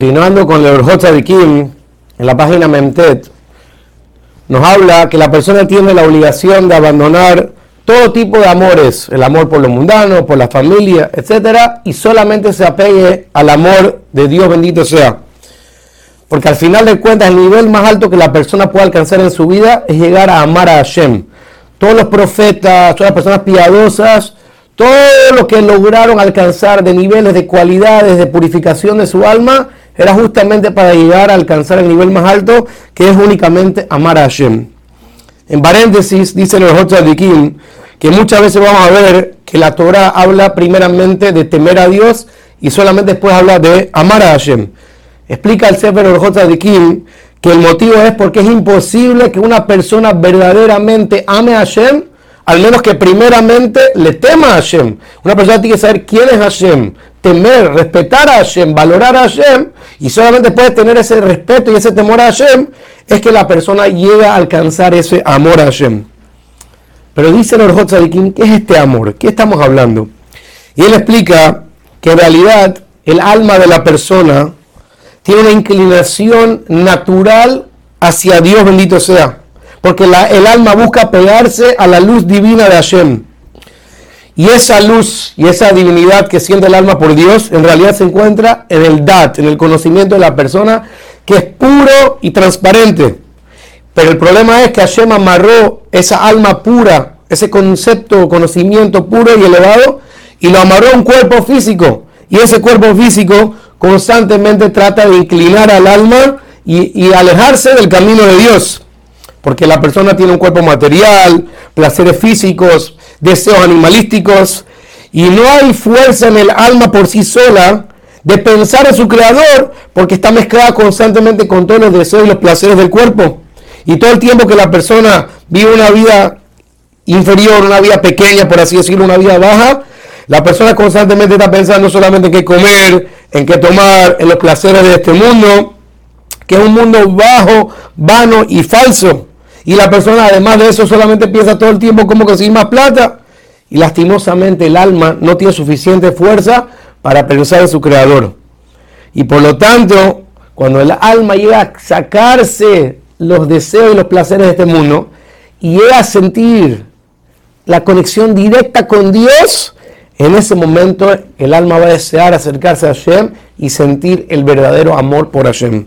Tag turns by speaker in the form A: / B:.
A: Continuando con el de Kim, en la página Memtet, nos habla que la persona tiene la obligación de abandonar todo tipo de amores, el amor por lo mundano, por la familia, etc., y solamente se apegue al amor de Dios bendito sea. Porque al final de cuentas, el nivel más alto que la persona puede alcanzar en su vida es llegar a amar a Hashem. Todos los profetas, todas las personas piadosas, todo lo que lograron alcanzar de niveles de cualidades de purificación de su alma, era justamente para llegar a alcanzar el nivel más alto, que es únicamente amar a Hashem. En paréntesis, dice los Kim que muchas veces vamos a ver que la Torah habla primeramente de temer a Dios y solamente después habla de amar a Hashem. Explica el Sefer Kim que el motivo es porque es imposible que una persona verdaderamente ame a Hashem al menos que primeramente le tema a Hashem. Una persona tiene que saber quién es Hashem, temer, respetar a Hashem, valorar a Hashem, y solamente puede tener ese respeto y ese temor a Hashem, es que la persona llega a alcanzar ese amor a Hashem. Pero dice el Orjot ¿qué es este amor? ¿Qué estamos hablando? Y él explica que en realidad el alma de la persona tiene una inclinación natural hacia Dios bendito sea porque el alma busca pegarse a la luz divina de Hashem. Y esa luz y esa divinidad que siente el alma por Dios en realidad se encuentra en el dat, en el conocimiento de la persona, que es puro y transparente. Pero el problema es que Hashem amarró esa alma pura, ese concepto, conocimiento puro y elevado, y lo amarró a un cuerpo físico. Y ese cuerpo físico constantemente trata de inclinar al alma y alejarse del camino de Dios porque la persona tiene un cuerpo material, placeres físicos, deseos animalísticos, y no hay fuerza en el alma por sí sola de pensar en su creador, porque está mezclada constantemente con todos los deseos y los placeres del cuerpo. Y todo el tiempo que la persona vive una vida inferior, una vida pequeña, por así decirlo, una vida baja, la persona constantemente está pensando solamente en qué comer, en qué tomar, en los placeres de este mundo, que es un mundo bajo, vano y falso. Y la persona además de eso solamente piensa todo el tiempo cómo conseguir más plata. Y lastimosamente el alma no tiene suficiente fuerza para pensar en su creador. Y por lo tanto, cuando el alma llega a sacarse los deseos y los placeres de este mundo y llega a sentir la conexión directa con Dios, en ese momento el alma va a desear acercarse a Hashem y sentir el verdadero amor por Hashem.